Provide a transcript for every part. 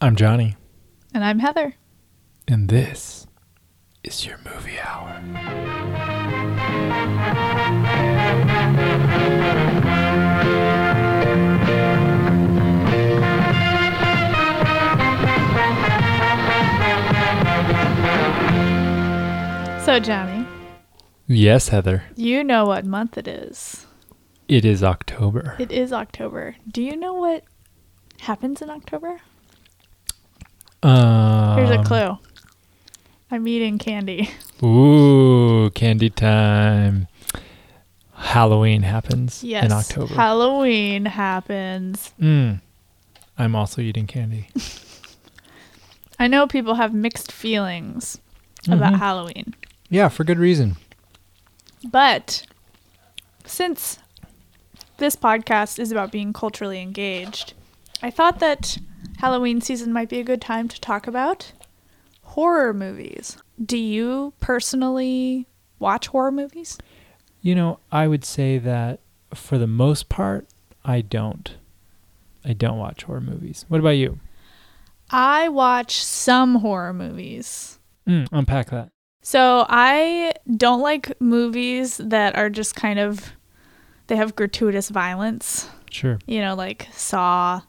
I'm Johnny, And I'm Heather. and this is your movie hour. So, Johnny, Yes, Heather. you know what month it is. It is October. It is October. Do you know what happens in October? Um, Here's a clue I'm eating candy. Ooh, candy time. Halloween happens Yes. in October. Halloween happens. mm. I'm also eating candy. I know people have mixed feelings about Mhm. Halloween, Yeah, for good reason. but since this podcast is about being culturally engaged, I thought that Halloween season might be a good time to talk about horror movies. Do you personally watch horror movies? You know, I would say that for the most part, I don't. I don't watch horror movies. What about you? I watch some horror movies. Mm, unpack that. So I don't like movies that are just kind of they have gratuitous violence. Sure. You know, like Saw,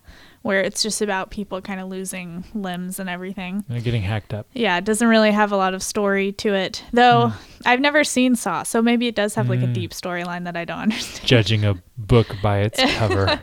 where it's just about people kind of losing limbs and everything. Uh, getting hacked up. Yeah, it doesn't really have a lot of story to it. Though Mm. I've never seen Saw, so maybe it does have like a Mm. deep storyline that I don't understand. Judging a book by its cover.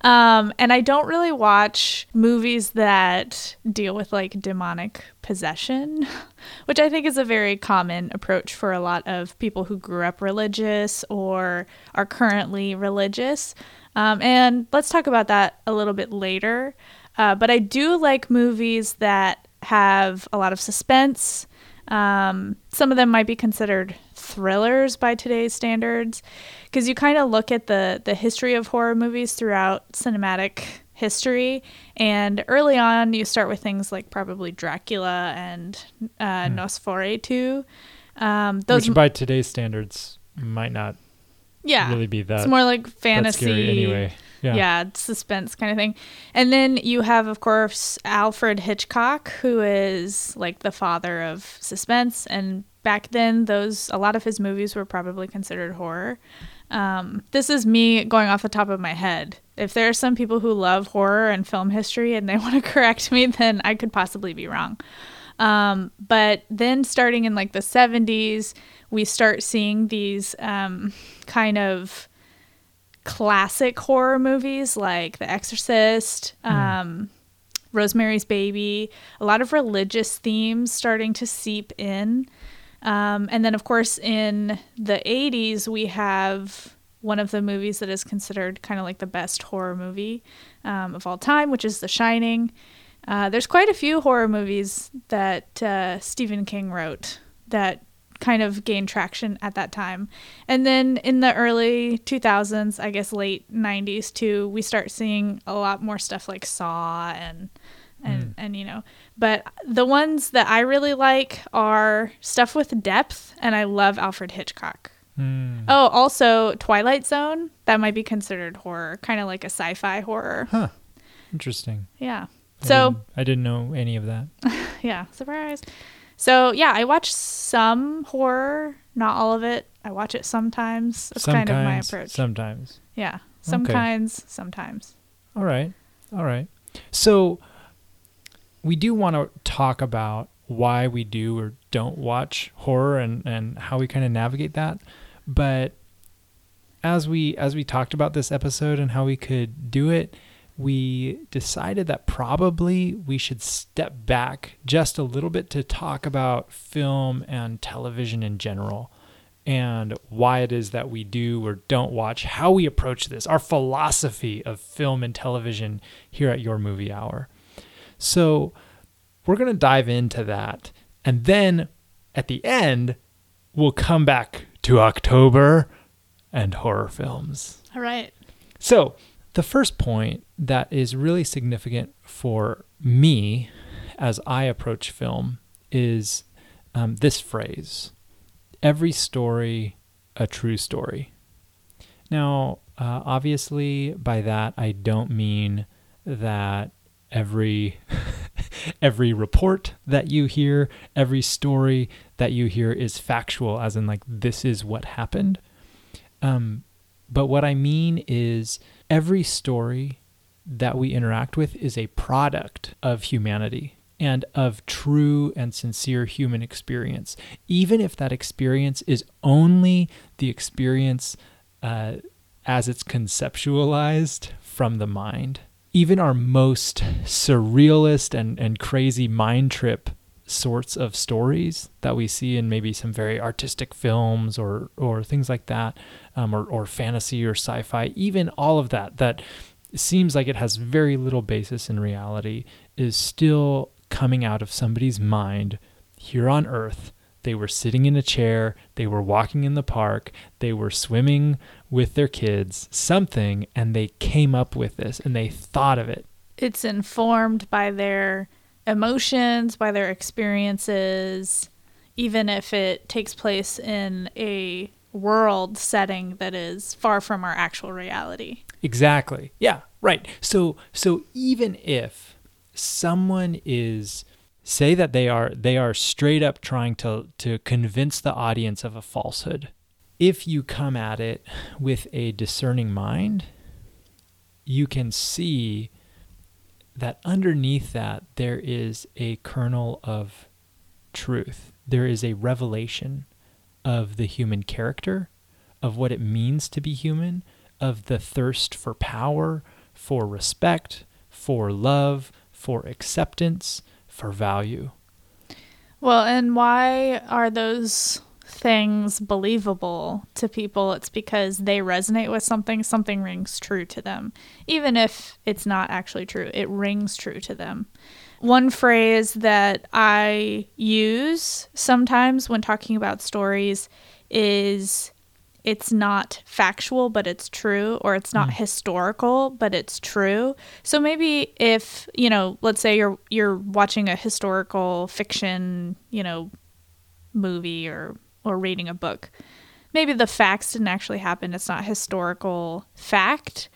Um, and I don't really watch movies that deal with like demonic possession, which I think is a very common approach for a lot of people who grew up religious or are currently religious. Um, and let's talk about that a little bit later. Uh, but I do like movies that have a lot of suspense. Um, some of them might be considered thrillers by today's standards, because you kind of look at the the history of horror movies throughout cinematic history, and early on you start with things like probably Dracula and uh, Nosferatu. Um, those, which by today's standards might not yeah, really be that, it's more like fantasy. anyway. Yeah. yeah. suspense kind of thing. And then you have, of course, Alfred Hitchcock, who is like the father of suspense. And back then, those a lot of his movies were probably considered horror. Um, this is me going off the top of my head. If there are some people who love horror and film history and they want to correct me, then I could possibly be wrong. Um, but then starting in like the 70s, we start seeing these um, kind of classic horror movies like The Exorcist, um, Rosemary's Baby, a lot of religious themes starting to seep in. Um, and then, of course, in the 80s, we have one of the movies that is considered kind of like the best horror movie um, of all time, which is The Shining. Uh, there's quite a few horror movies that uh, Stephen King wrote that kind of gained traction at that time. And then in the early 2000s, I guess late 90s too, we start seeing a lot more stuff like Saw and and Mm. and you know, but the ones that I really like are stuff with depth and I love Alfred Hitchcock. Mm. Oh, also Twilight Zone, that might be considered horror, kind of like a sci-fi horror. Huh. Interesting. Yeah. I So, didn't- I didn't know any of that. yeah, surprise. So, yeah, I watch some horror, not all of it. I watch it sometimes. That's kind of my approach. Sometimes. yeah, some Okay. kinds, sometimes. All right. All right. So we do want to talk about why we do or don't watch horror and, and how we kind of navigate that. But as we as we talked about this episode and how we could do it, we decided that probably we should step back just a little bit to talk about film and television in general and why it is that we do or don't watch, how we approach this, our philosophy of film and television here at Your Movie Hour. So, we're going to dive into that. And then at the end, we'll come back to October and horror films. All right. So, the first point that is really significant for me as I approach film is um, this phrase every story a true story. Now, uh, obviously, by that, I don't mean that every every report that you hear, every story that you hear is factual, as in, like, this is what happened. Um, but what I mean is, every story that we interact with is a product of humanity and of true and sincere human experience, even if that experience is only the experience uh, as it's conceptualized from the mind. Even our most surrealist and, and crazy mind trip sorts of stories that we see in maybe some very artistic films or or things like that, um, or or fantasy or sci-fi, even all of that that seems like it has very little basis in reality is still coming out of somebody's mind here on earth. They were sitting in a chair, they were walking in the park, they were swimming with their kids, something, and they came up with this and they thought of it. It's informed by their emotions, by their experiences, even if it takes place in a world setting that is far from our actual reality. Exactly. Yeah, right. So so even if someone is say that they are they are straight up trying to to convince the audience of a falsehood if you come at it with a discerning mind you can see that underneath that there is a kernel of truth there is a revelation of the human character of what it means to be human of the thirst for power for respect for love for acceptance, for value. Well, and why are those things believable to people? It's because they resonate with something, something rings true to them. Even if it's not actually true, it rings true to them. One phrase that I use sometimes when talking about stories is it's not factual but it's true or it's not mm. historical but it's true. So maybe if you know let's say you're you're watching a historical fiction you know movie or or reading a book maybe the facts didn't actually happen. It's not historical fact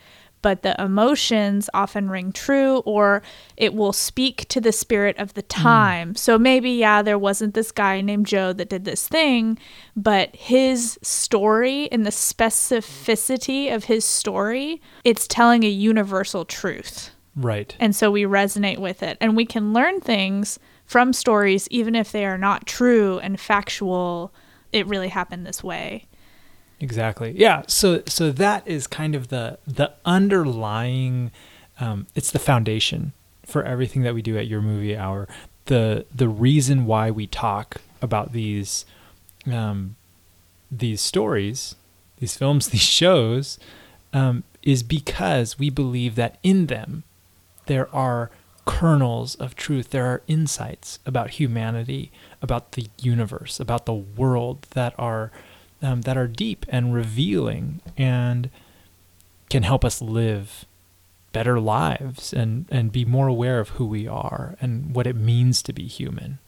but the emotions often ring true or it will speak to the spirit of the hmm. time. Mm. So maybe, yeah, there wasn't this guy named Joe that did this thing, but his story and the specificity of his story, it's telling a universal truth. Right. And so we resonate with it. And we can learn things from stories, even if they are not true and factual. It really happened this way. Exactly. Yeah. So so that is kind of the the underlying. Um, it's the foundation for everything that we do at your movie hour. The the reason why we talk about these um, these stories, these films, these shows, um, is because we believe that in them there are kernels of truth. There are insights about humanity, about the universe, about the world that are um, that are deep and revealing and can help us live better lives and, and be more aware of who we are and what it means to be human.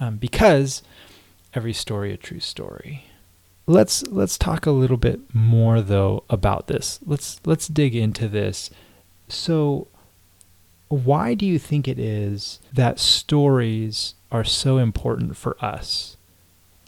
Um, because every story a true story. Let's let's talk a little bit more though about this. Let's let's dig into this. So why do you think it is that stories are so important for us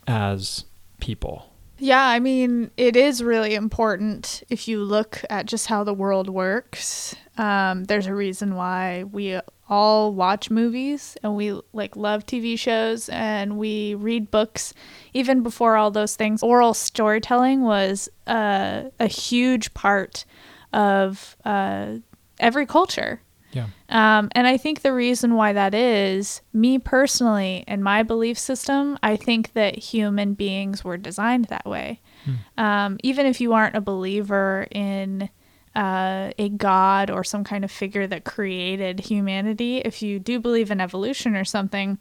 as people? Yeah, I mean, it is really important if you look at just how the world works. Um, there's a reason why we all watch movies and we like love TV shows and we read books. Even before all those things, oral storytelling was uh, a huge part of uh, every culture. Yeah. Um, and I think the reason why that is, me personally, in my belief system, I think that human beings were designed that way. Hmm. Um, even if you aren't a believer in uh, a god or some kind of figure that created humanity, if you do believe in evolution or something,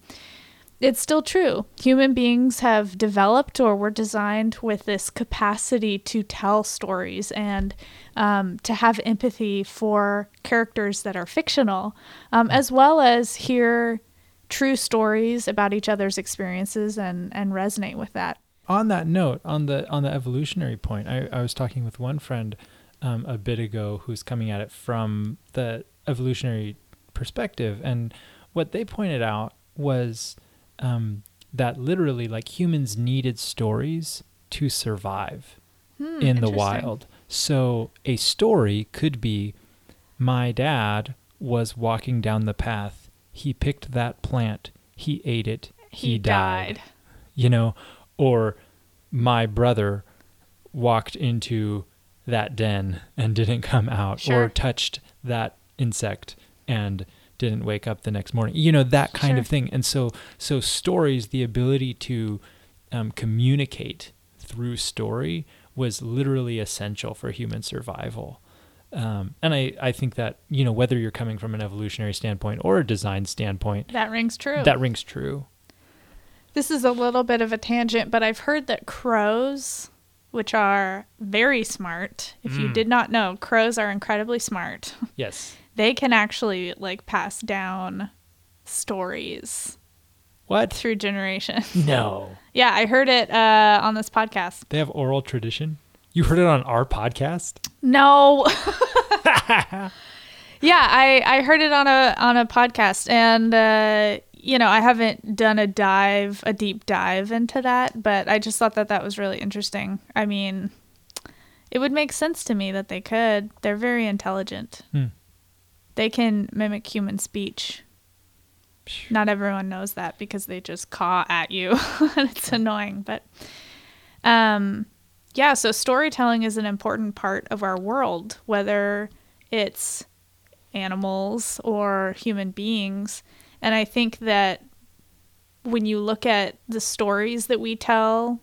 it's still true. Human beings have developed or were designed with this capacity to tell stories and um, to have empathy for characters that are fictional, um, as well as hear true stories about each other's experiences and, and resonate with that. On that note, on the on the evolutionary point, I, I was talking with one friend um, a bit ago who's coming at it from the evolutionary perspective, and what they pointed out was um, that literally, like humans needed stories to survive Hmm, in the wild. So a story could be my dad was walking down the path. He picked that plant. He ate it. He, died. You know, or my brother walked into that den and didn't come out Sure. or touched that insect and didn't wake up the next morning. You know, that kind of thing. And so so stories, the ability to um, communicate through story was literally essential for human survival. Um, and I, I think that, you know, whether you're coming from an evolutionary standpoint or a design standpoint, That rings true. that rings true. This is a little bit of a tangent, but I've heard that crows, which are very smart, if you Mm. did not know, crows are incredibly smart. Yes. They can actually like pass down stories What? through generations. No. yeah, I heard it uh, on this podcast. They have oral tradition? You heard it on our podcast? No. yeah, I I heard it on a on a podcast and uh you know, I haven't done a dive, a deep dive into that, but I just thought that that was really interesting. I mean, it would make sense to me that they could. They're very intelligent. Hmm. They can mimic human speech. Not everyone knows that because they just caw at you and it's annoying, but um yeah, so storytelling is an important part of our world, whether it's animals or human beings. And I think that when you look at the stories that we tell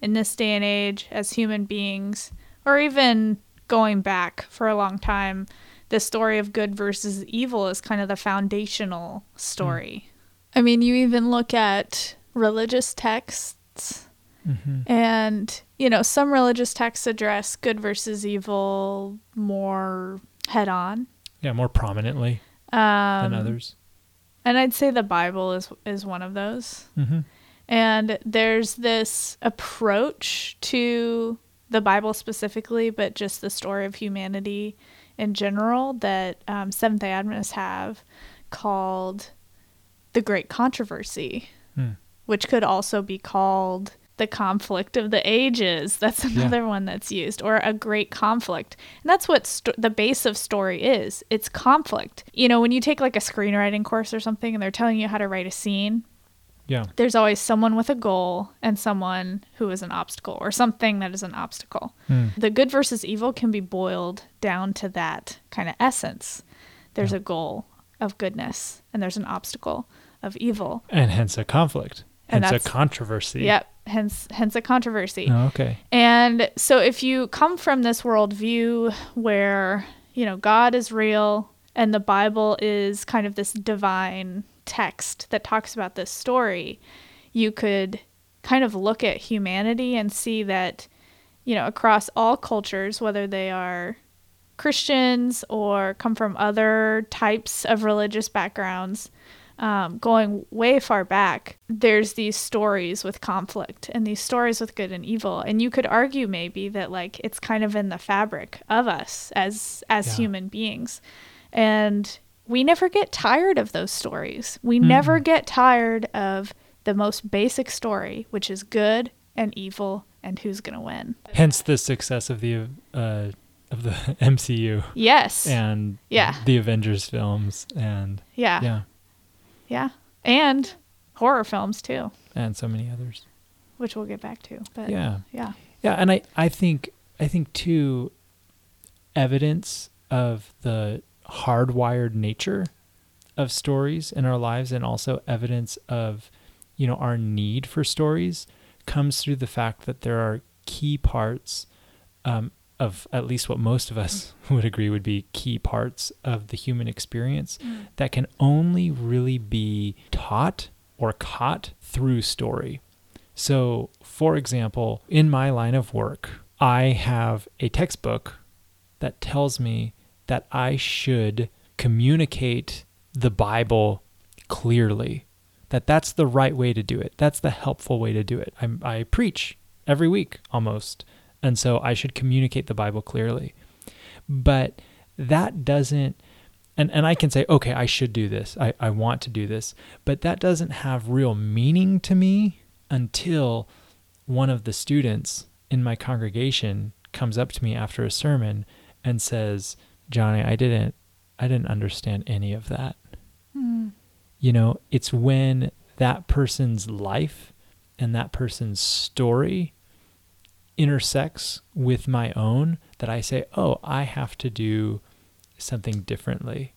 in this day and age as human beings, or even going back for a long time, the story of good versus evil is kind of the foundational story. I mean, you even look at religious texts Mm-hmm. and, you know, some religious texts address good versus evil more head on. Yeah, more prominently Um, than others. And I'd say the Bible is is one of those. Mm-hmm. And there's this approach to the Bible specifically, but just the story of humanity in general that um, Seventh day Adventists have called the Great Controversy, Hmm. which could also be called the conflict of the ages. That's Yeah. another one that's used, or a great conflict. And that's what sto- the base of story is it's conflict. You know, when you take like a screenwriting course or something and they're telling you how to write a scene, Yeah. there's always someone with a goal and someone who is an obstacle or something that is an obstacle. Hmm. The good versus evil can be boiled down to that kind of essence. There's Yeah. a goal of goodness and there's an obstacle of evil. And hence a conflict. And Hence a controversy. Yep, hence hence a controversy. Oh, okay. And so if you come from this worldview where, you know, God is real and the Bible is kind of this divine text that talks about this story, you could kind of look at humanity and see that, you know, across all cultures, whether they are Christians or come from other types of religious backgrounds, um, going way far back, there's these stories with conflict and these stories with good and evil. And you could argue maybe that like it's kind of in the fabric of us as as Yeah. human beings. And we never get tired of those stories. We never Mm-mm. get tired of the most basic story, which is good and evil and who's going to win. Hence the success of the uh, of the MCU Yes. and Yeah. the Avengers films and yeah. yeah, Yeah. And horror films too, and so many others. which we'll get back to. But Yeah. yeah. Yeah, and I, I think I think too evidence of the hardwired nature of stories in our lives and also evidence of you know our need for stories comes through the fact that there are key parts um, of at least what most of us would agree would be key parts of the human experience that can only really be taught or caught through story. So, for example, in my line of work, I have a textbook that tells me that I should communicate the Bible clearly. That that's the right way to do it. That's the helpful way to do it. I, I preach every week almost, and so I should communicate the Bible clearly. But that doesn't and and I can say, okay, I should do this. I, I want to do this. But that doesn't have real meaning to me until one of the students in my congregation comes up to me after a sermon and says, Johnny, I didn't I didn't understand any of that. Mm. You know, it's when that person's life and that person's story intersects with my own that I say, "Oh, I have to do something differently."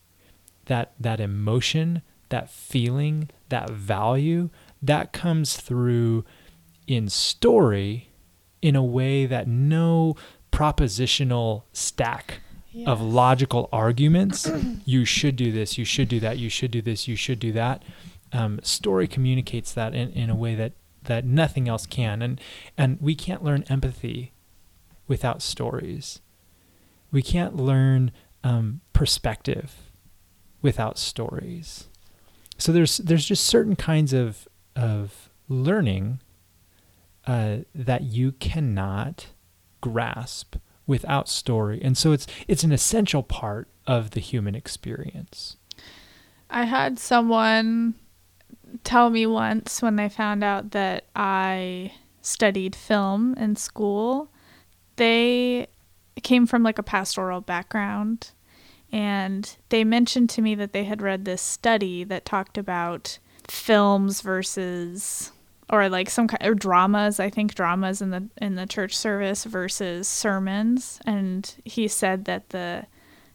That that emotion, that feeling, that value, that comes through in story in a way that no propositional stack of logical arguments you should do this you should do that you should do this you should do that. Um, story communicates that in, in a way that that nothing else can. And and we can't learn empathy without stories. We can't learn um, perspective without stories. So there's there's just certain kinds of of learning uh, that you cannot grasp without story. And so it's it's an essential part of the human experience. I had someone tell me once when they found out that I studied film in school, they came from like a pastoral background and they mentioned to me that they had read this study that talked about films versus or like some kind of dramas i think dramas in the in the church service versus sermons and he said that the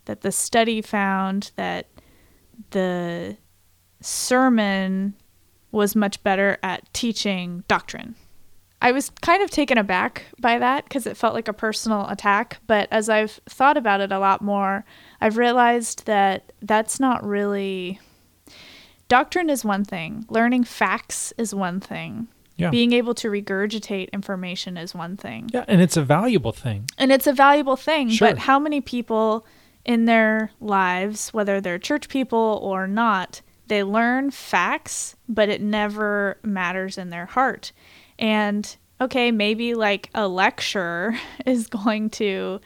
that the study found that the sermon was much better at teaching doctrine. I was kind of taken aback by that because it felt like a personal attack. But as I've thought about it a lot more, I've realized that that's not really. Doctrine is one thing, learning facts is one thing, yeah being able to regurgitate information is one thing. yeah and it's a valuable thing And it's a valuable thing, Sure. but how many people in their lives, whether they're church people or not, they learn facts, but it never matters in their heart. And okay, maybe like a lecture is going to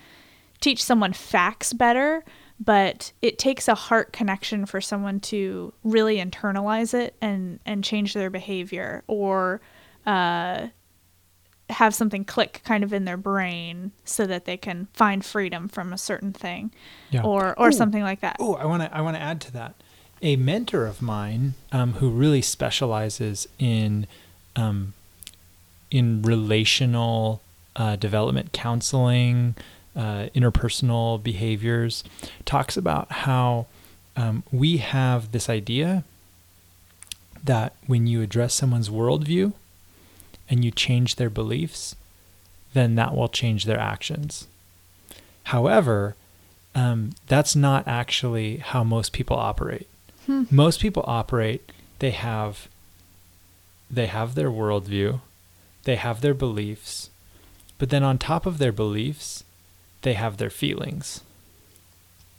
teach someone facts better, but it takes a heart connection for someone to really internalize it and and change their behavior or uh have something click kind of in their brain so that they can find freedom from a certain thing yeah or or Ooh. something like that. Oh, I want to I want to add to that. A mentor of mine um, who really specializes in um, in relational uh, development counseling, uh, interpersonal behaviors, talks about how um, we have this idea that when you address someone's worldview and you change their beliefs, then that will change their actions. However, um, that's not actually how most people operate. Hmm. Most people operate. They have. They have their worldview, they have their beliefs, but then on top of their beliefs, they have their feelings.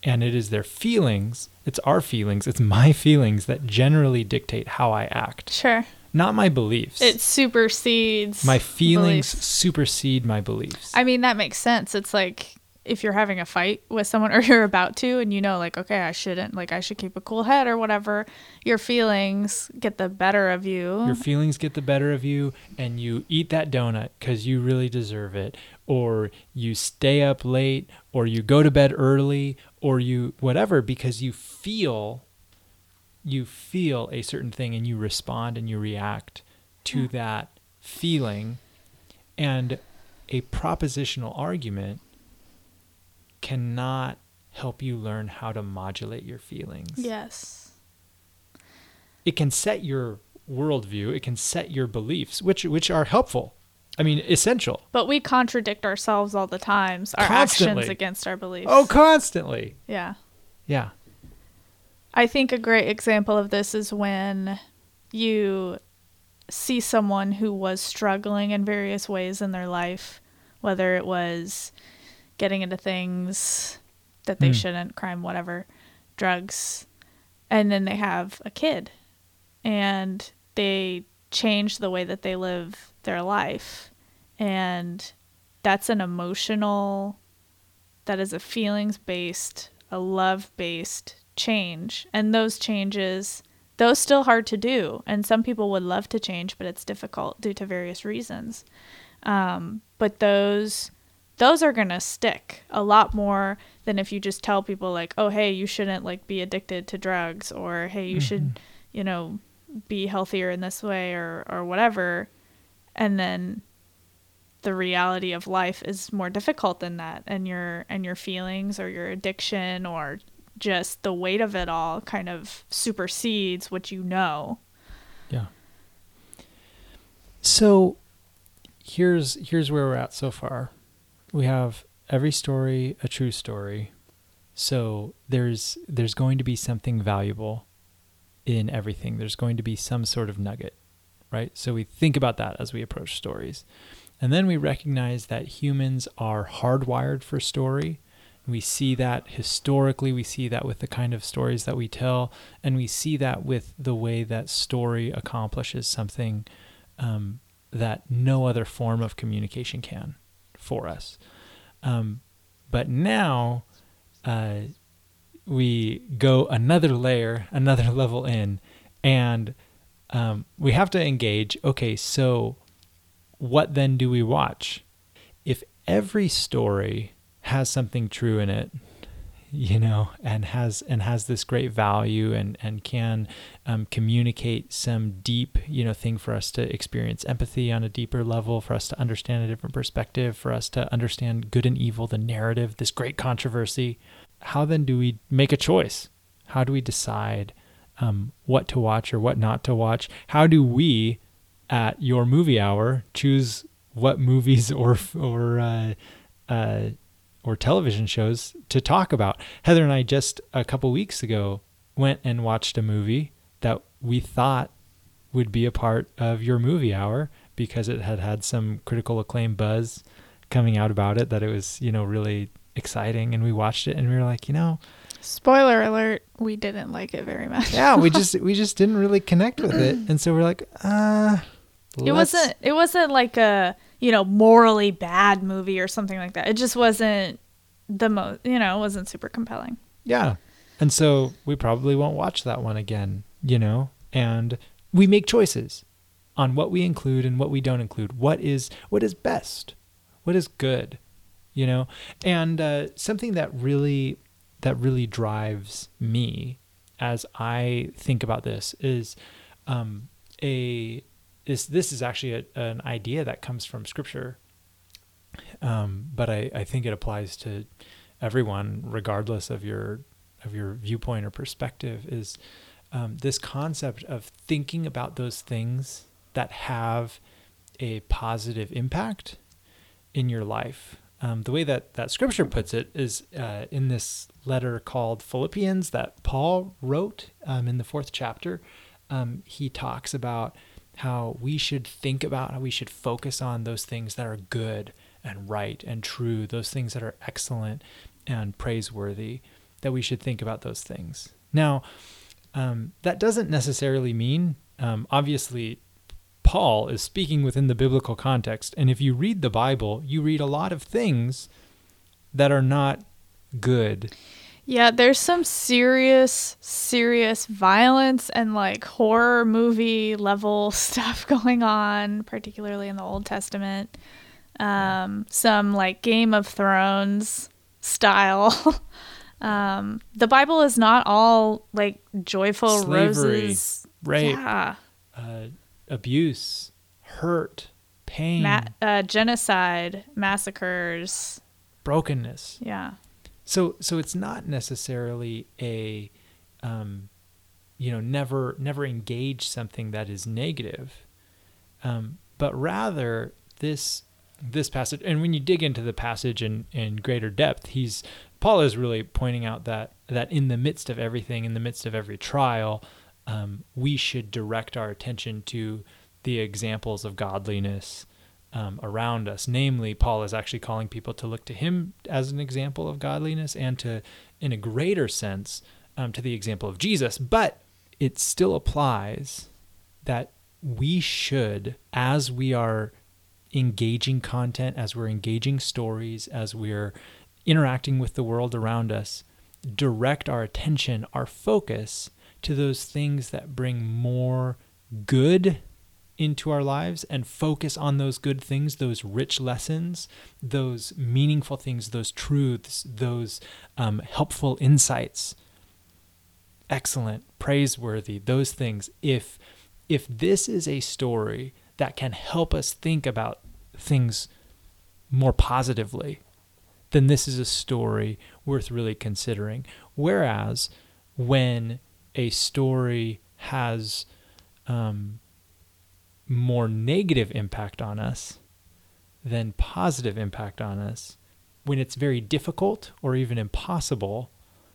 And it is their feelings, it's our feelings, it's my feelings that generally dictate how I act, Sure. not my beliefs. It supersedes my feelings beliefs. supersede my beliefs. I mean, that makes sense. It's like if you're having a fight with someone or you're about to and you know like okay, I shouldn't like I should keep a cool head or whatever, your feelings get the better of you. your feelings get the better of you and you eat that donut because you really deserve it or you stay up late or you go to bed early or you whatever because you feel you feel a certain thing and you respond and you react to that feeling and a propositional argument cannot help you learn how to modulate your feelings yes. it can set your worldview, it can set your beliefs, which which are helpful. I mean, essential. But we contradict ourselves all the times, our Constantly. actions against our beliefs. Oh, constantly. yeah. Yeah. I think a great example of this is when you see someone who was struggling in various ways in their life, whether it was getting into things that they Mm. shouldn't, crime, whatever, drugs, and then they have a kid and they change the way that they live their life. And that's an emotional, that is a feelings based, a love based change. And those changes, those still hard to do. And some people would love to change, but it's difficult due to various reasons. Um, but those those are going to stick a lot more than if you just tell people like oh hey you shouldn't like be addicted to drugs or hey you mm-hmm. should you know be healthier in this way or or whatever. And then the reality of life is more difficult than that and your and your feelings or your addiction or just the weight of it all kind of supersedes what you know. Yeah. So here's here's where we're at so far we have every story a true story. So there's there's going to be something valuable in everything. There's going to be some sort of nugget, right? So we think about that as we approach stories. And then we recognize that humans are hardwired for story. We see that historically, we see that with the kind of stories that we tell, and we see that with the way that story accomplishes something um, that no other form of communication can for us. Um, but now uh, we go another layer, another level in, and um, we have to engage. Okay, so what then do we watch? If every story has something true in it, you know, and has and has this great value and and can um, communicate some deep, you know, thing for us to experience empathy on a deeper level, for us to understand a different perspective, for us to understand good and evil, the narrative, this great controversy. How then do we make a choice? How do we decide um, what to watch or what not to watch? How do we, at your movie hour, choose what movies or or uh, uh, or television shows to talk about. Heather and I just a couple weeks ago went and watched a movie that we thought would be a part of your movie hour because it had had some critical acclaim buzz coming out about it that it was, you know, really exciting and we watched it and we were like, you know, spoiler alert, we didn't like it very much. yeah, we just we just didn't really connect with it. And so we're like, uh it wasn't it wasn't like a you know, morally bad movie or something like that. It just wasn't the most, you know, wasn't super compelling. Yeah. And so we probably won't watch that one again, you know? And we make choices on what we include and what we don't include. What is what is best? What is good? You know? And uh, something that really that really drives me as I think about this is um, a this this is actually a, an idea that comes from scripture. Um, but I, I think it applies to everyone regardless of your of your viewpoint or perspective is um, this concept of thinking about those things that have a positive impact in your life. Um, the way that that scripture puts it is uh, in this letter called philippians that paul wrote um, in the fourth chapter um, he talks about how we should think about how we should focus on those things that are good and right and true, those things that are excellent and praiseworthy, that we should think about those things. Now, um, that doesn't necessarily mean, um, obviously, Paul is speaking within the biblical context. And if you read the Bible, you read a lot of things that are not good. Yeah, there's some serious, serious violence and like horror movie level stuff going on, particularly in the Old Testament. Um, some like Game of Thrones style. um, the Bible is not all like joyful Slavery, roses. Rape, yeah. uh, abuse, hurt, pain, Ma- uh, genocide, massacres, brokenness. Yeah. So so it's not necessarily a um, you know never never engage something that is negative, um, but rather this this passage and when you dig into the passage in in greater depth, he's Paul is really pointing out that that in the midst of everything, in the midst of every trial, um, we should direct our attention to the examples of godliness um, around us. Namely, Paul is actually calling people to look to him as an example of godliness and to, in a greater sense, um, to the example of Jesus. But it still applies that we should, as we are engaging content, as we're engaging stories, as we're interacting with the world around us, direct our attention, our focus to those things that bring more good into our lives and focus on those good things, those rich lessons, those meaningful things, those truths, those um, helpful insights. Excellent, praiseworthy, those things. If if this is a story that can help us think about things more positively, then this is a story worth really considering. Whereas when a story has um, more negative impact on us than positive impact on us, when it's very difficult or even impossible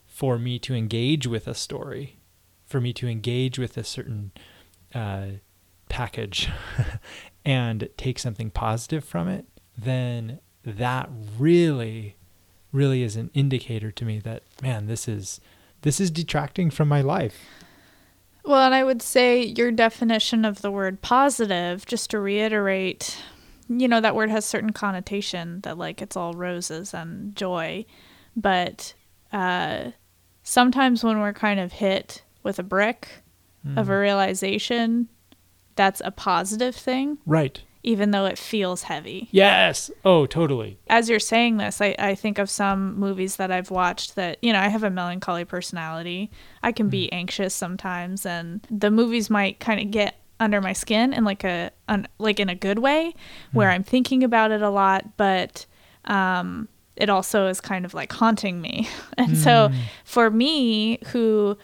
for me to engage with a story, for me to engage with a certain uh, package and take something positive from it, then that really, really is an indicator to me that man, this is this is detracting from my life. Well, and I would say your definition of the word positive, just to reiterate, you know, that word has certain connotation that like it's all roses and joy. But uh, sometimes when we're kind of hit with a brick mm. of a mm. realization, that's a positive thing. Right even though it feels heavy. Yes. Oh, totally. As you're saying this, I, I think of some movies that I've watched that, you know, I have a melancholy personality. I can be anxious sometimes, and the movies might kind of get under my skin in like a un, like in a good way where mm. I'm thinking about it a lot, but um, it also is kind of like haunting me. and mm. so for me, who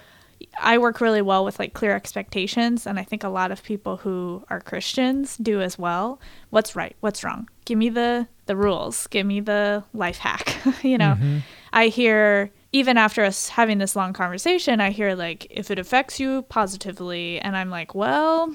I work really well with like clear expectations, and I think a lot of people who are Christians do as well. What's right? What's wrong? Give me the the rules. Give me the life hack. you know, mm-hmm. I hear even after us having this long conversation, I hear like if it affects you positively, and I'm like, well,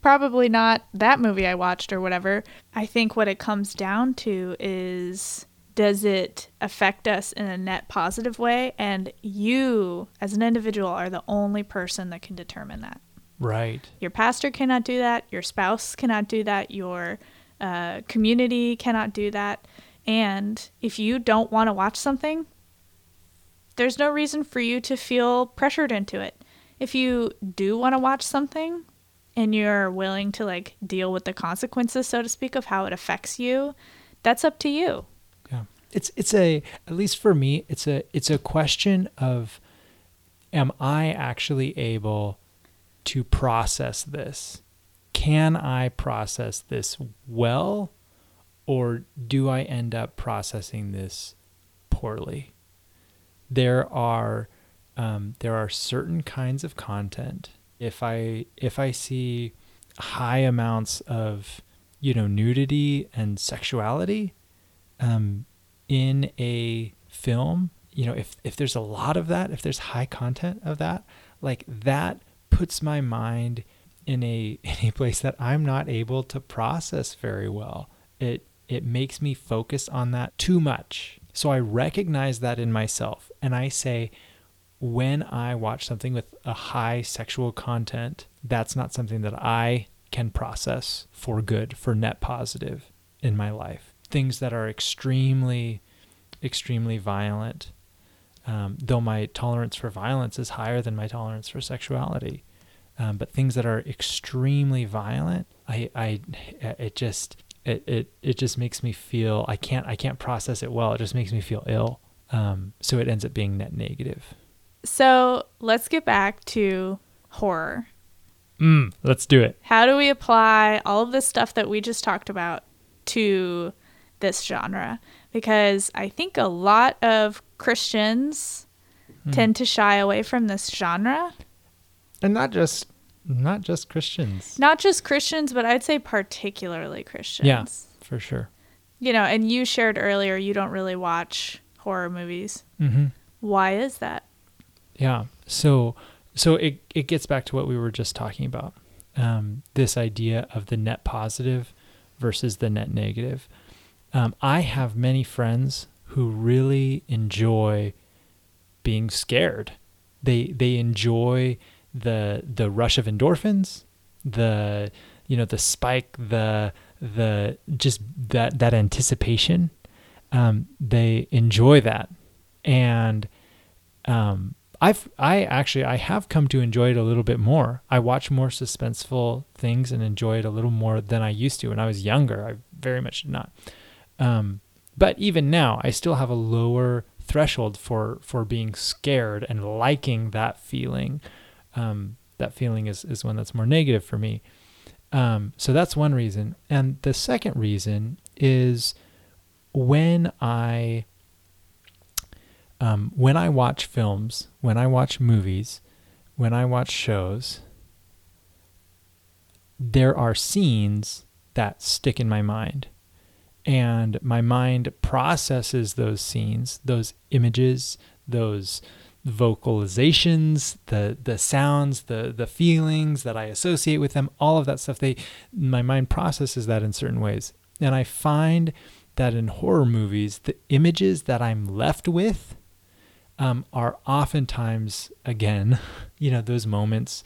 probably not that movie I watched or whatever. I think what it comes down to is does it affect us in a net positive way? And you, as an individual, are the only person that can determine that. Right. Your pastor cannot do that. Your spouse cannot do that. Your uh, community cannot do that. And if you don't want to watch something, there's no reason for you to feel pressured into it. If you do want to watch something and you're willing to like deal with the consequences, so to speak, of how it affects you, that's up to you it's it's a at least for me it's a it's a question of am I actually able to process this? Can I process this well or do I end up processing this poorly? There are um, there are certain kinds of content. If I if I see high amounts of you know nudity and sexuality, um, in a film, you know, if if there's a lot of that, if there's high content of that, like that puts my mind in a in a place that I'm not able to process very well. It it makes me focus on that too much. So I recognize that in myself and I say when I watch something with a high sexual content, that's not something that I can process for good, for net positive in my life things that are extremely, extremely violent. Um, though my tolerance for violence is higher than my tolerance for sexuality, um, but things that are extremely violent, I, I, it just, it, it, it just makes me feel I can't, I can't process it well. It just makes me feel ill. Um, so it ends up being net negative. So let's get back to horror. Mm, let's do it. How do we apply all of this stuff that we just talked about to this genre because I think a lot of Christians hmm. tend to shy away from this genre. And not just not just Christians. Not just Christians, but I'd say particularly Christians. Yeah, for sure. You know, and you shared earlier you don't really watch horror movies. Mm-hmm. Why is that? Yeah. So so it it gets back to what we were just talking about. Um, this idea of the net positive versus the net negative. Um, I have many friends who really enjoy being scared. They they enjoy the the rush of endorphins, the you know the spike, the the just that that anticipation. Um, they enjoy that, and um, I've I actually I have come to enjoy it a little bit more. I watch more suspenseful things and enjoy it a little more than I used to when I was younger. I very much did not. Um, but even now, I still have a lower threshold for for being scared and liking that feeling. Um, that feeling is is one that's more negative for me. Um, so that's one reason, and the second reason is when I um, when I watch films, when I watch movies, when I watch shows, there are scenes that stick in my mind. And my mind processes those scenes, those images, those vocalizations, the the sounds, the the feelings that I associate with them, all of that stuff. They my mind processes that in certain ways. And I find that in horror movies, the images that I'm left with um, are oftentimes, again, you know, those moments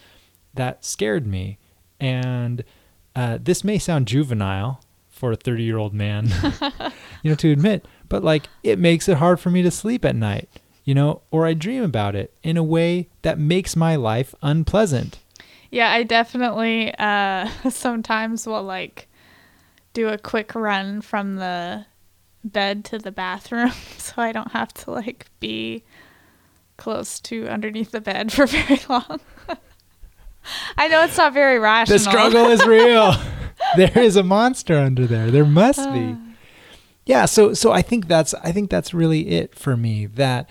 that scared me. And uh, this may sound juvenile for a 30 year old man, you know, to admit, but like it makes it hard for me to sleep at night, you know, or I dream about it in a way that makes my life unpleasant. Yeah, I definitely uh, sometimes will like do a quick run from the bed to the bathroom so I don't have to like be close to underneath the bed for very long. I know it's not very rational. The struggle is real. there is a monster under there. There must be. Yeah, so so I think that's I think that's really it for me that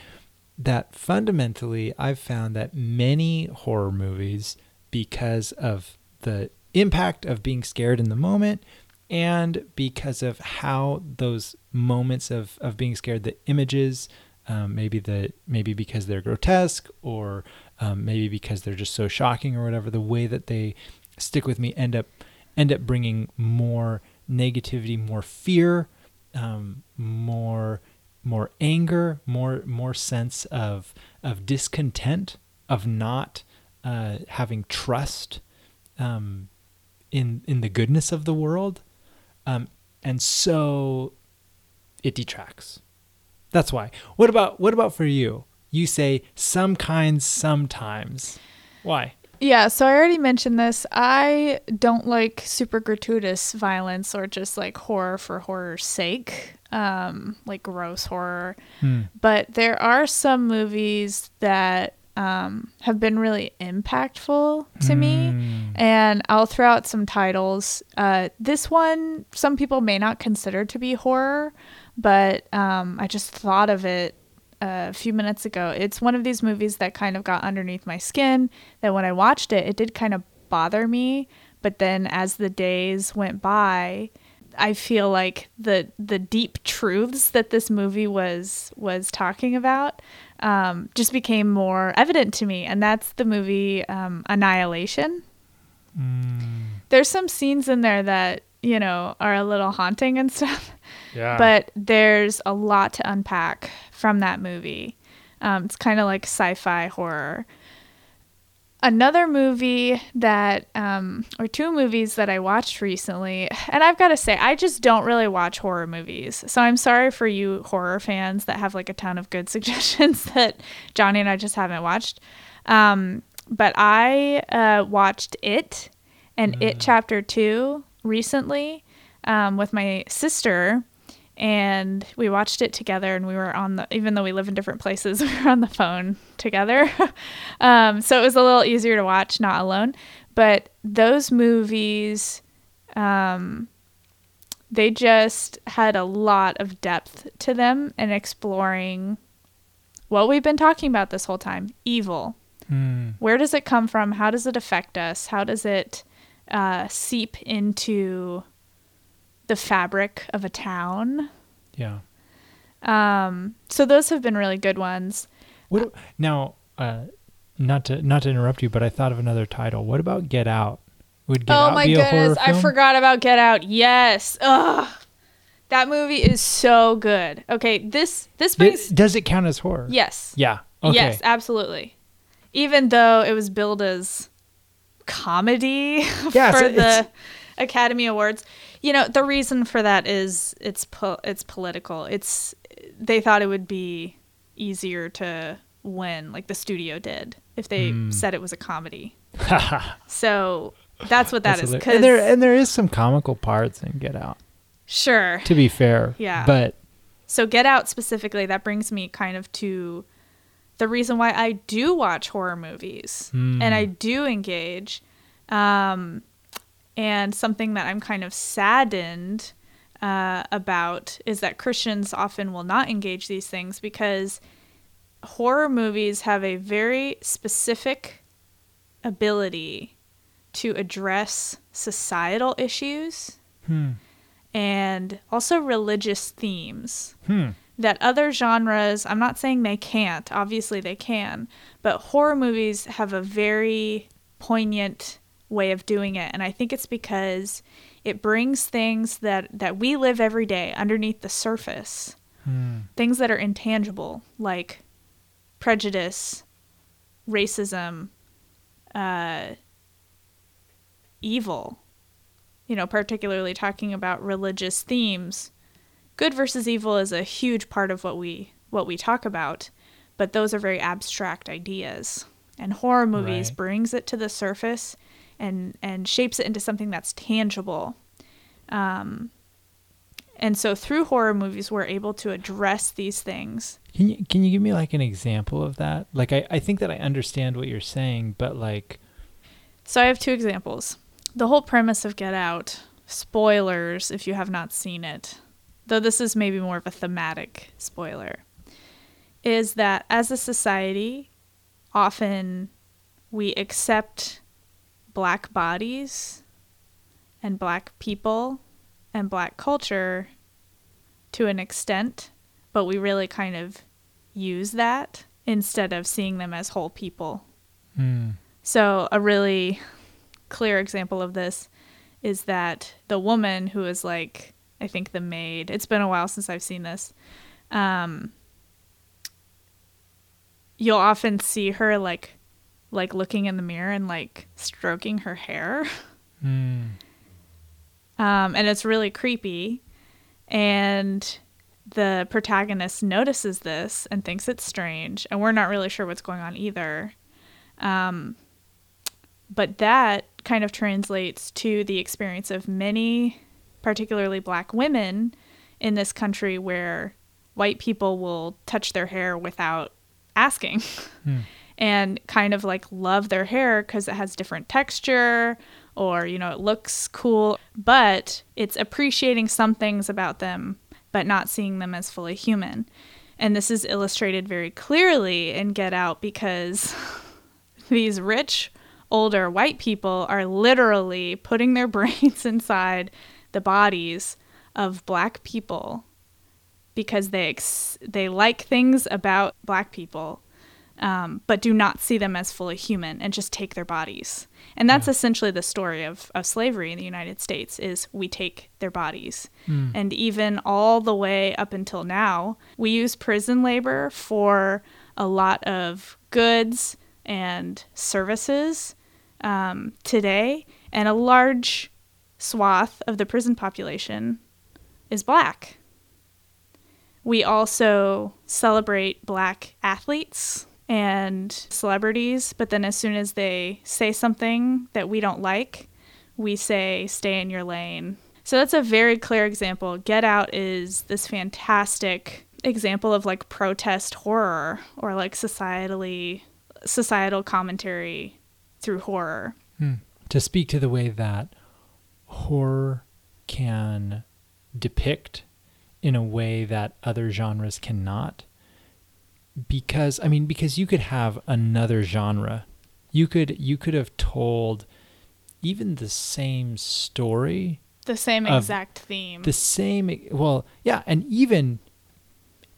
that fundamentally I've found that many horror movies because of the impact of being scared in the moment and because of how those moments of, of being scared, the images, um, maybe the maybe because they're grotesque or um, maybe because they're just so shocking or whatever, the way that they stick with me end up end up bringing more negativity, more fear, um, more more anger, more more sense of of discontent, of not uh, having trust um, in in the goodness of the world, um, and so it detracts. That's why. What about what about for you? You say some kinds sometimes. Why? Yeah, so I already mentioned this. I don't like super gratuitous violence or just like horror for horror's sake, um, like gross horror. Hmm. But there are some movies that um, have been really impactful to me. Mm. And I'll throw out some titles. Uh, this one, some people may not consider to be horror, but um, I just thought of it a few minutes ago. It's one of these movies that kind of got underneath my skin. That when I watched it, it did kind of bother me. But then as the days went by, I feel like the the deep truths that this movie was was talking about um, just became more evident to me, and that's the movie um, Annihilation. Mm. There's some scenes in there that you know are a little haunting and stuff. Yeah. but there's a lot to unpack from that movie. Um, it's kind of like sci-fi horror. Another movie that, um, or two movies that I watched recently, and I've got to say, I just don't really watch horror movies. So I'm sorry for you horror fans that have like a ton of good suggestions that Johnny and I just haven't watched. Um, but I uh, watched It and It Chapter 2 recently um, with my sister and we watched it together and we were on the even though we live in different places we were on the phone together. Um, so it was a little easier to watch not alone. But those movies um, they just had a lot of depth to them and exploring what we've been talking about this whole time evil. Mm. where does it come from? How does it affect us? How does it uh, seep into the fabric of a town Yeah. um, so those have been really good ones What now? Uh, not to not to interrupt you, but I thought of another title. What about Get Out? Would Get oh Out my be a horror goodness i forgot about get out yes Ugh. that movie is so good okay this this Th- Does it count as horror? yes Yeah. Okay. yes absolutely even though it was billed as comedy Yeah, for the academy awards you know the reason for that is it's po- it's political it's they thought it would be easier to win, like the studio did if they Hmm. said it was a comedy. So that's what that That's is. hilarious. Because and there and there is some comical parts in Get Out. sure. To be fair, Yeah. But So Get Out specifically, that brings me kind of to the reason why I do watch horror movies Hmm. and I do engage. Um, and something that I'm kind of saddened uh, about is that Christians often will not engage these things because horror movies have a very specific ability to address societal issues hmm, and also religious themes hmm. that other genres, I'm not saying they can't, obviously they can, but horror movies have a very poignant way of doing it. And I think it's because it brings things that, that we live every day underneath the surface, Hmm. things that are intangible, like prejudice, racism, uh, evil. You know, particularly talking about religious themes good versus evil is a huge part of what we what we talk about but those are very abstract ideas and horror movies Right. brings it to the surface and and shapes it into something that's tangible. Um and so through horror movies we're able to address these things. Can you can you give me like an example of that? Like I, I think that I understand what you're saying, but like so i have two examples. The whole premise of get out spoilers if you have not seen it though this is maybe more of a thematic spoiler is that as a society, often we accept black bodies and black people and black culture to an extent, but we really kind of use that instead of seeing them as whole people. hmm, So, a really clear example of this is that the woman who is like, I think the maid, it's been a while since I've seen this. Um, you'll often see her like, like looking in the mirror and like stroking her hair. hmm, Um, and it's really creepy. And the protagonist notices this and thinks it's strange, and we're not really sure what's going on either. Um, but that kind of translates to the experience of many, particularly black women in this country, where white people will touch their hair without asking hmm. and kind of like love their hair because it has different texture or you know it looks cool but it's appreciating some things about them but not seeing them as fully human. And this is illustrated very clearly in get out because these rich older white people are literally putting their brains inside the bodies of black people because they ex- they like things about black people um, but do not see them as fully human and just take their bodies. And that's essentially the story of, of slavery in the United States is we take their bodies. Hmm. And even all the way up until now, we use prison labor for a lot of goods and services um, today. And a large swath of the prison population is black. We also celebrate black athletes and celebrities, but then as soon as they say something that we don't like, we say, stay in your lane. So that's a very clear example. Get Out is this fantastic example of like protest horror or like societally societal commentary through horror. Hmm. To speak to the way that horror can depict in a way that other genres cannot. Because I mean, because you could have another genre, you could you could have told even the same story, The same exact theme. the same well, yeah, and even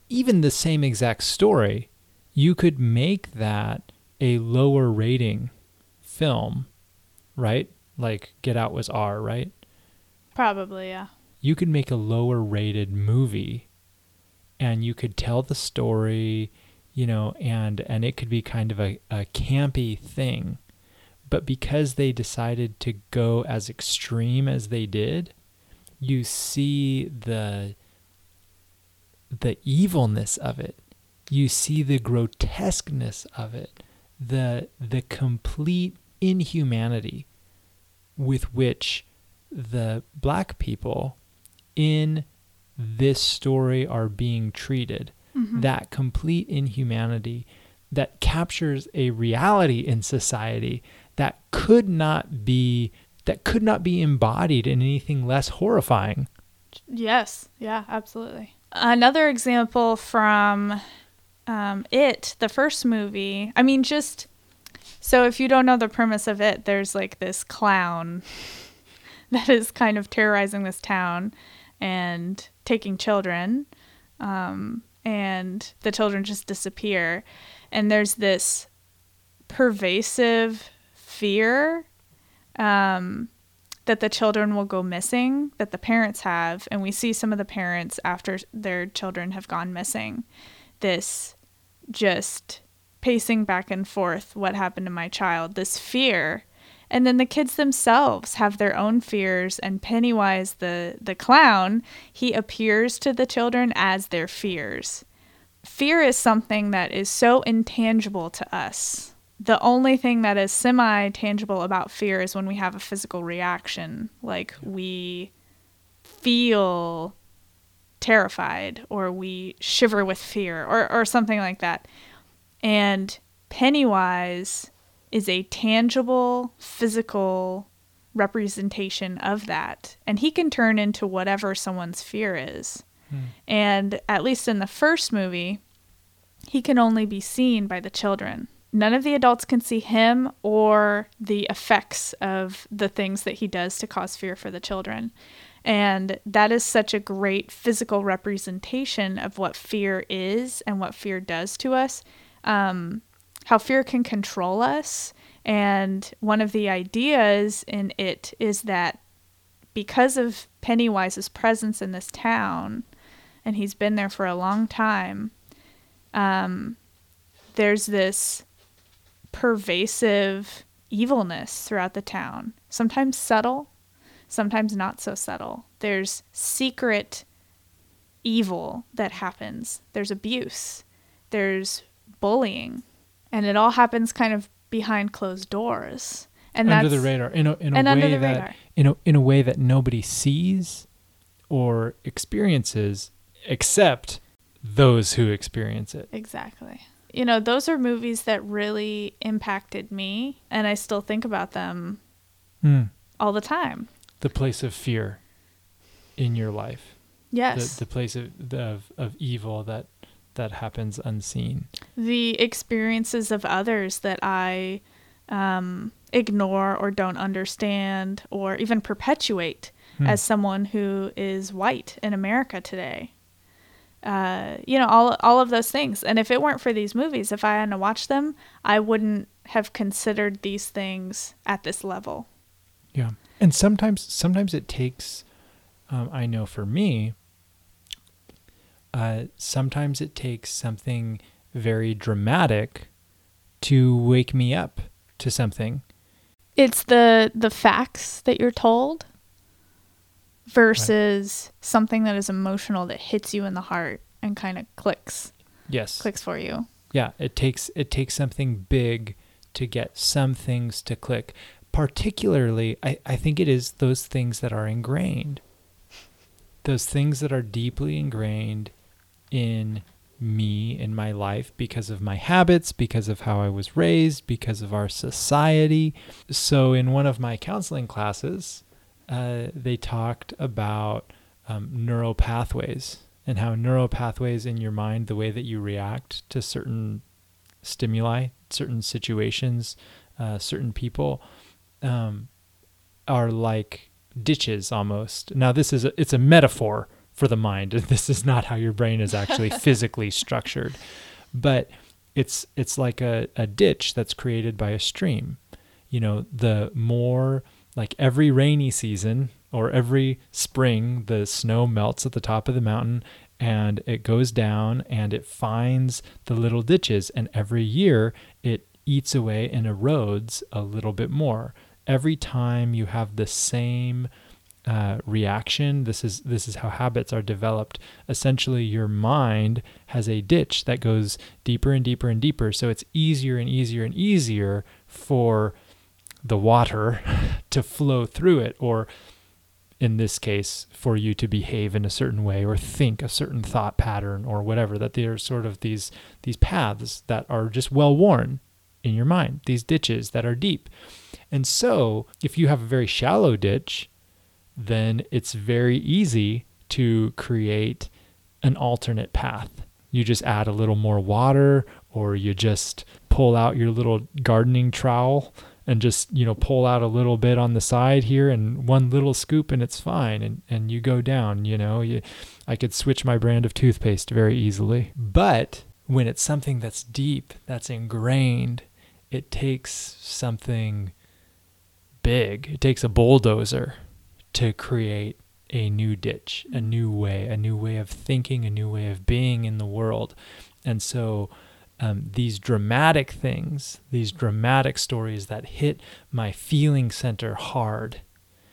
even the same exact story, you could make that a lower rating film, right? Like Get Out was R, right? Probably, yeah. you could make a lower rated movie and you could tell the story you know and and it could be kind of a, a campy thing. But because they decided to go as extreme as they did you see the the evilness of it. You see the grotesqueness of it, the the complete inhumanity with which the black people in this story are being treated. Mhm. That complete inhumanity that captures a reality in society that could not be that could not be embodied in anything less horrifying. Yes. Yeah, absolutely. Another example from um, It, the first movie. I mean, just so if you don't know the premise of it, there's like this clown that is kind of terrorizing this town and taking children. Um, and the children just disappear. And there's this pervasive fear um, that the children will go missing that the parents have. And we see some of the parents after their children have gone missing. This just pacing back and forth what happened to my child? This fear and then the kids themselves have their own fears and pennywise the the clown he appears to the children as their fears fear is something that is so intangible to us the only thing that is semi tangible about fear is when we have a physical reaction, like we feel terrified or we shiver with fear or, or something like that. And Pennywise is a tangible, physical representation of that. And he can turn into whatever someone's fear is. And at least in the first movie, he can only be seen by the children none of the adults can see him or the effects of the things that he does to cause fear for the children. And that is such a great physical representation of what fear is and what fear does to us, um, how fear can control us. And one of the ideas in it is that because of Pennywise's presence in this town, and he's been there for a long time, um, there's this pervasive evilness throughout the town. Sometimes subtle, sometimes not so subtle. There's secret evil that happens. There's abuse. There's bullying. And it all happens kind of behind closed doors. And under that's the radar in a in a way the that radar. in a in a way that nobody sees or experiences except those who experience it. Exactly. You know, those are movies that really impacted me, and I still think about them Hmm. all the time. The place of fear in your life. Yes. The the place of of, of evil that that happens unseen. the experiences of others that I um, ignore or don't understand or even perpetuate Hmm. as someone who is white in America today. Uh, you know, all all of those things. And if it weren't for these movies, if I hadn't watched them, I wouldn't have considered these things at this level. Yeah. And sometimes sometimes it takes um, I know for me uh, sometimes it takes something very dramatic to wake me up to something. It's the the facts that you're told versus something that is emotional that hits you in the heart and kind of clicks Yes. clicks for you. Yeah, it takes it takes something big to get some things to click. Particularly, I, I think it is those things that are ingrained. Those things that are deeply ingrained in me in my life because of my habits, because of how I was raised, because of our society. So, in one of my counseling classes, uh, they talked about um, neural pathways and how neural pathways in your mind, the way that you react to certain stimuli, certain situations, uh, certain people, um, are like ditches almost. Now, this is a, it's a metaphor for the mind. This is not how your brain is actually physically structured, but it's it's like a, a ditch that's created by a stream. You know, the more like every rainy season or every spring, the snow melts at the top of the mountain and it goes down and it finds the little ditches. And every year it eats away and erodes a little bit more. Every time you have the same uh, reaction. This is this is how habits are developed. Essentially, your mind has a ditch that goes deeper and deeper and deeper. So it's easier and easier and easier for the water to flow through it, or in this case, for you to behave in a certain way or think a certain thought pattern or whatever. That there are sort of these these paths that are just well worn in your mind. These ditches that are deep. And so, if you have a very shallow ditch, then it's very easy to create an alternate path. You just add a little more water, or you just pull out your little gardening trowel and just you know pull out a little bit on the side here and one little scoop and it's fine and and you go down you know. You I could switch my brand of toothpaste very easily. But when it's something that's deep that's ingrained it takes something big. It takes a bulldozer to create a new ditch, a new way, a new way of thinking, a new way of being in the world. And so um, these dramatic things, these dramatic stories that hit my feeling center hard,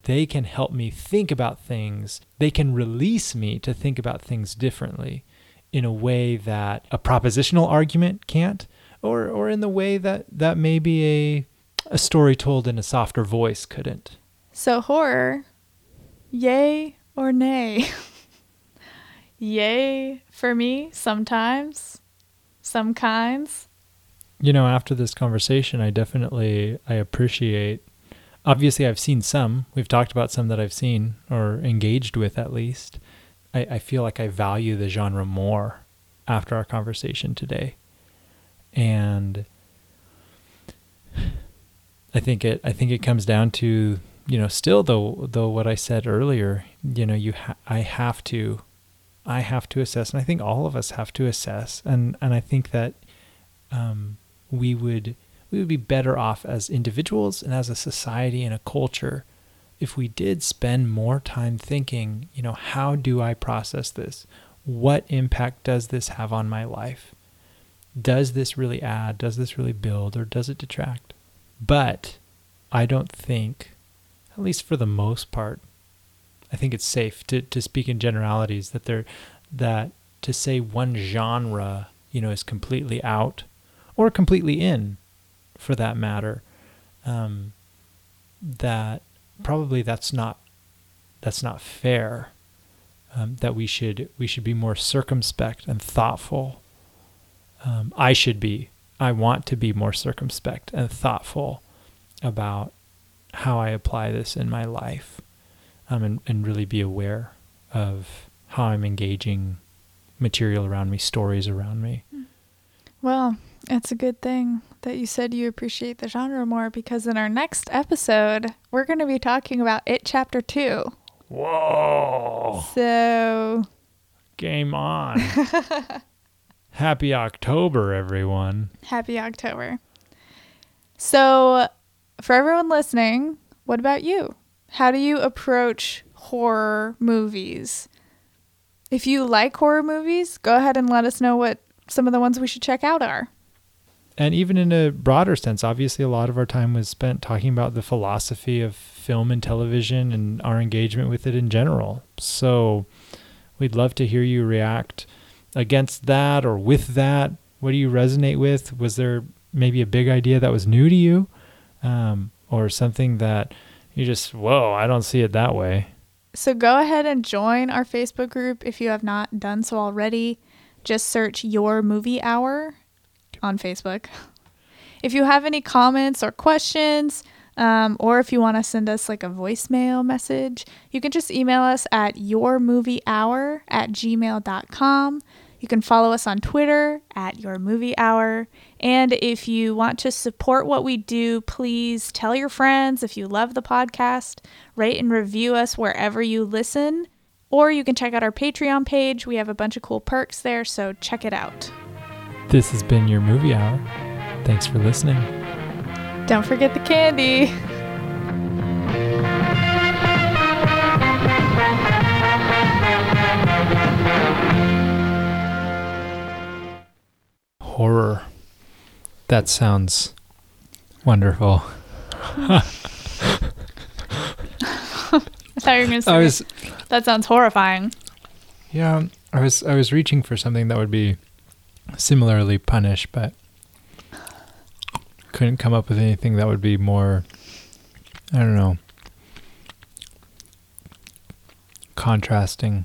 they can help me think about things. They can release me to think about things differently in a way that a propositional argument can't, or, or in the way that, that maybe a, a story told in a softer voice couldn't. So, horror Yay or nay? Yay for me sometimes, some kinds. You know, after this conversation, I definitely I appreciate obviously I've seen some. We've talked about some that I've seen or engaged with at least. I, I feel like I value the genre more after our conversation today. And I think it I think it comes down to you know, still though, though what I said earlier, you know, you ha- I have to, I have to assess, and I think all of us have to assess, and and I think that um, we would we would be better off as individuals and as a society and a culture if we did spend more time thinking, you know, how do I process this? What impact does this have on my life? Does this really add? Does this really build? Or does it detract? But I don't think at least for the most part, I think it's safe to, to speak in generalities that there that to say one genre, you know, is completely out or completely in, for that matter, um, that probably that's not that's not fair. Um, that we should we should be more circumspect and thoughtful. Um, I should be. I want to be more circumspect and thoughtful about how I apply this in my life um, and, and really be aware of how I'm engaging material around me, stories around me. Well, it's a good thing that you said you appreciate the genre more because in our next episode, we're going to be talking about It Chapter 2. Whoa. So. Game on. Happy October, everyone. Happy October. So, for everyone listening, what about you? How do you approach horror movies? If you like horror movies, go ahead and let us know what some of the ones we should check out are. And even in a broader sense, obviously, a lot of our time was spent talking about the philosophy of film and television and our engagement with it in general. So we'd love to hear you react against that or with that. What do you resonate with? Was there maybe a big idea that was new to you? Um, or something that you just, whoa, I don't see it that way. So go ahead and join our Facebook group if you have not done so already. Just search Your Movie Hour on Facebook. If you have any comments or questions, um, or if you want to send us like a voicemail message, you can just email us at yourmoviehour at gmail.com. You can follow us on Twitter at Your Movie Hour. And if you want to support what we do, please tell your friends if you love the podcast, rate and review us wherever you listen. Or you can check out our Patreon page. We have a bunch of cool perks there, so check it out. This has been your movie hour. Thanks for listening. Don't forget the candy. horror. That sounds wonderful. I thought you were going to say I was that sounds horrifying. yeah, I was I was reaching for something that would be similarly punished, but couldn't come up with anything that would be more I don't know contrasting.